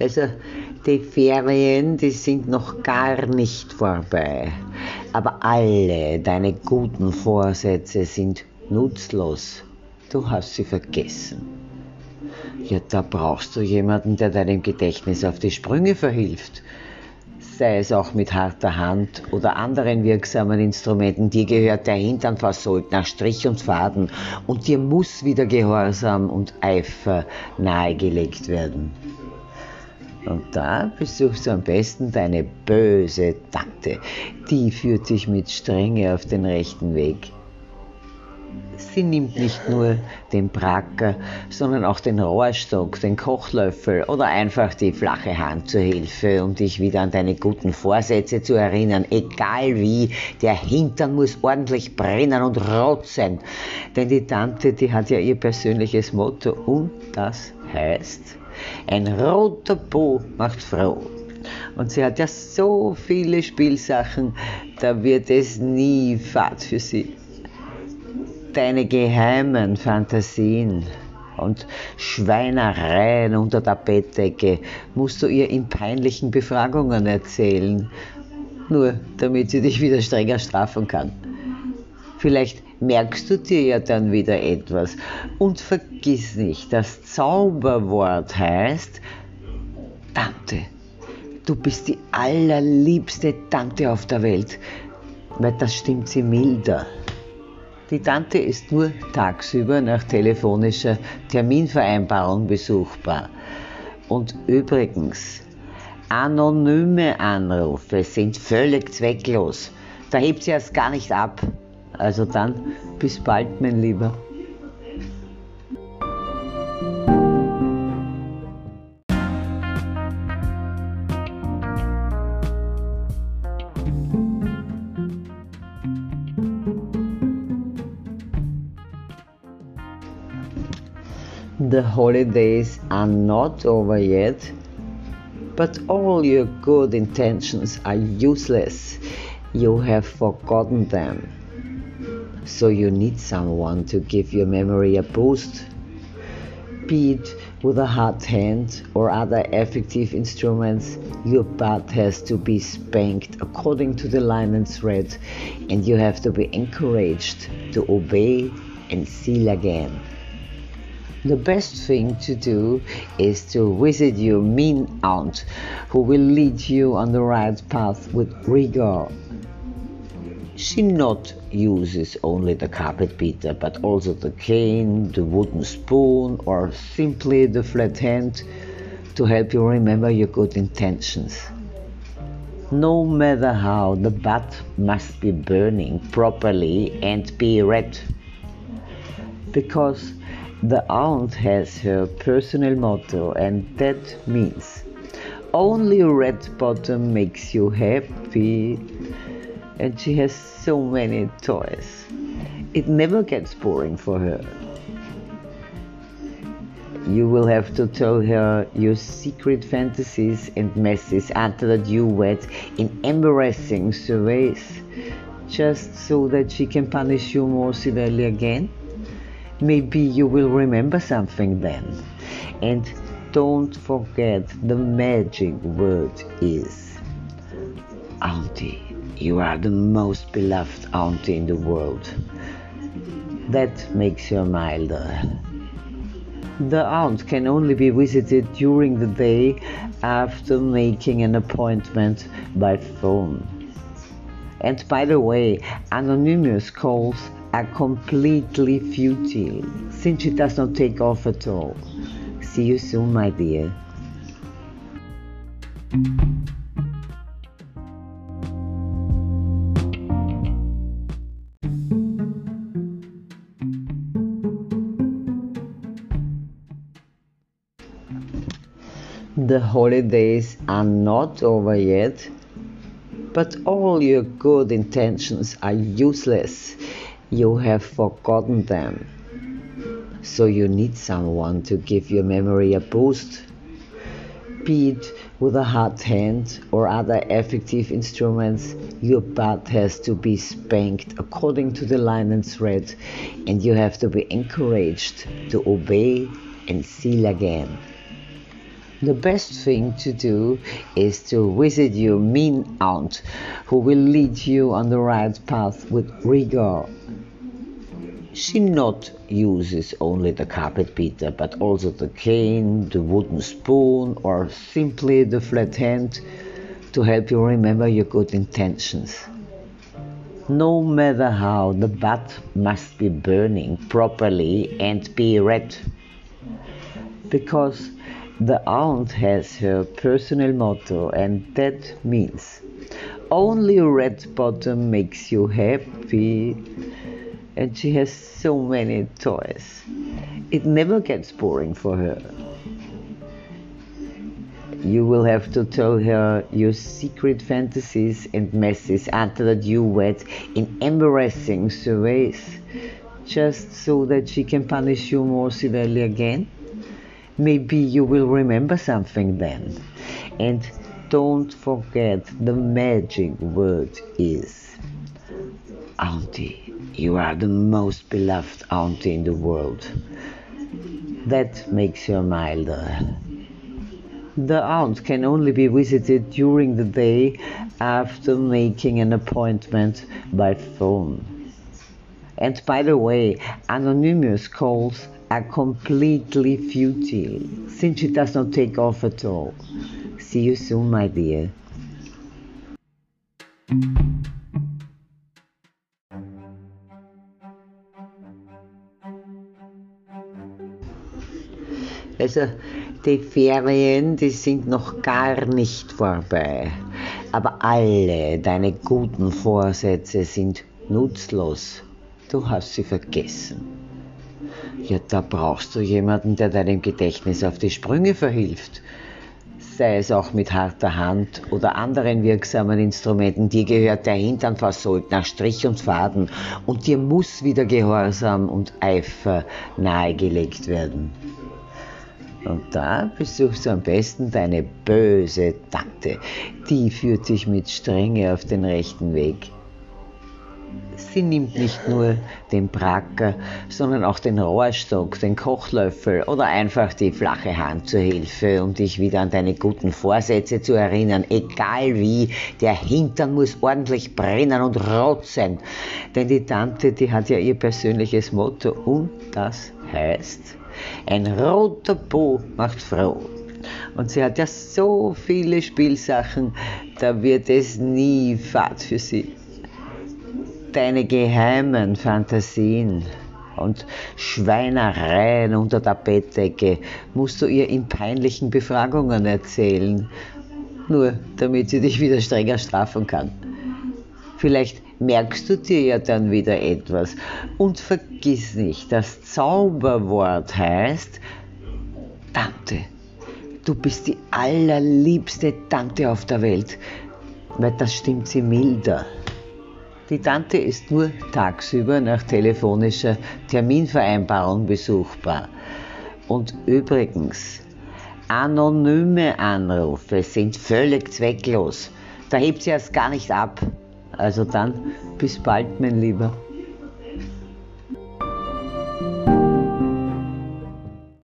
Also die Ferien, die sind noch gar nicht vorbei. Aber alle deine guten Vorsätze sind nutzlos. Du hast sie vergessen. Ja, da brauchst du jemanden, der deinem Gedächtnis auf die Sprünge verhilft. Sei es auch mit harter Hand oder anderen wirksamen Instrumenten. Dir gehört der Hintern versohlt nach Strich und Faden und dir muss wieder Gehorsam und Eifer nahegelegt werden. Und da besuchst du am besten deine böse Tante. Die führt dich mit Strenge auf den rechten Weg. Sie nimmt nicht nur den Bracker, sondern auch den Rohrstock, den Kochlöffel oder einfach die flache Hand zur Hilfe, um dich wieder an deine guten Vorsätze zu erinnern. Egal wie, der Hintern muss ordentlich brennen und rot sein. Denn die Tante, die hat ja ihr persönliches Motto und das heißt, ein roter Po macht froh. Und sie hat ja so viele Spielsachen, da wird es nie fad für sie. Deine geheimen Fantasien und Schweinereien unter der Bettdecke musst du ihr in peinlichen Befragungen erzählen, nur damit sie dich wieder strenger strafen kann. Vielleicht merkst du dir ja dann wieder etwas. Und vergiss nicht, das Zauberwort heißt Tante. Du bist die allerliebste Tante auf der Welt, weil das stimmt sie milder. Die Tante ist nur tagsüber nach telefonischer Terminvereinbarung besuchbar. Und übrigens, anonyme Anrufe sind völlig zwecklos. Da hebt sie erst gar nicht ab. Also dann, bis bald, mein Lieber. The holidays are not over yet, but all your good intentions are useless. You have forgotten them. So you need someone to give your memory a boost. Be it with a hard hand or other effective instruments, your butt has to be spanked according to the line and thread, and you have to be encouraged to obey and seal again. The best thing to do is to visit your mean aunt, who will lead you on the right path with rigor she not uses only the carpet beater, but also the cane, the wooden spoon, or simply the flat hand to help you remember your good intentions. No matter how, the butt must be burning properly and be red. Because the aunt has her personal motto, and that means only red bottom makes you happy and she has so many toys. It never gets boring for her. You will have to tell her your secret fantasies and messes after the due wet in embarrassing surveys, just so that she can punish you more severely again. Maybe you will remember something then. And don't forget the magic word is Auntie. You are the most beloved auntie in the world. That makes you milder. The aunt can only be visited during the day after making an appointment by phone. And by the way, anonymous calls are completely futile since it does not take off at all. See you soon, my dear. The holidays are not over yet, but all your good intentions are useless. You have forgotten them. So you need someone to give your memory a boost. Be it with a hard hand or other effective instruments, your butt has to be spanked according to the line and thread, and you have to be encouraged to obey and seal again. The best thing to do is to visit your mean aunt, who will lead you on the right path with rigor. She not uses only the carpet beater, but also the cane, the wooden spoon, or simply the flat hand to help you remember your good intentions. No matter how, the butt must be burning properly and be red. Because the aunt has her personal motto, and that means only red bottom makes you happy. And she has so many toys. It never gets boring for her. You will have to tell her your secret fantasies and messes after that you wet in embarrassing surveys, just so that she can punish you more severely again. Maybe you will remember something then. And don't forget the magic word is Auntie. You are the most beloved auntie in the world. That makes you milder. The aunt can only be visited during the day after making an appointment by phone. And by the way, anonymous calls are completely futile since it does not take off at all. See you soon, my dear. Also, die Ferien, die sind noch gar nicht vorbei. Aber alle deine guten Vorsätze sind nutzlos. Du hast sie vergessen. Ja, da brauchst du jemanden, der deinem Gedächtnis auf die Sprünge verhilft. Sei es auch mit harter Hand oder anderen wirksamen Instrumenten. Dir gehört der Hintern versohlt nach Strich und Faden und dir muss wieder Gehorsam und Eifer nahegelegt werden. Und da besuchst du am besten deine böse Tante. Die führt dich mit Strenge auf den rechten Weg. Sie nimmt nicht nur den Bracker, sondern auch den Rohrstock, den Kochlöffel oder einfach die flache Hand zur Hilfe, um dich wieder an deine guten Vorsätze zu erinnern. Egal wie, der Hintern muss ordentlich brennen und rot sein. Denn die Tante, die hat ja ihr persönliches Motto und das heißt, ein roter Po macht froh. Und sie hat ja so viele Spielsachen, da wird es nie fad für sie deine geheimen Fantasien und Schweinereien unter der Bettdecke musst du ihr in peinlichen Befragungen erzählen, nur damit sie dich wieder strenger strafen kann. Vielleicht merkst du dir ja dann wieder etwas und vergiss nicht, das Zauberwort heißt Tante. Du bist die allerliebste Tante auf der Welt, weil das stimmt sie milder. Die Tante ist nur tagsüber nach telefonischer Terminvereinbarung besuchbar. Und übrigens, anonyme Anrufe sind völlig zwecklos. Da hebt sie erst gar nicht ab. Also dann, bis bald, mein Lieber.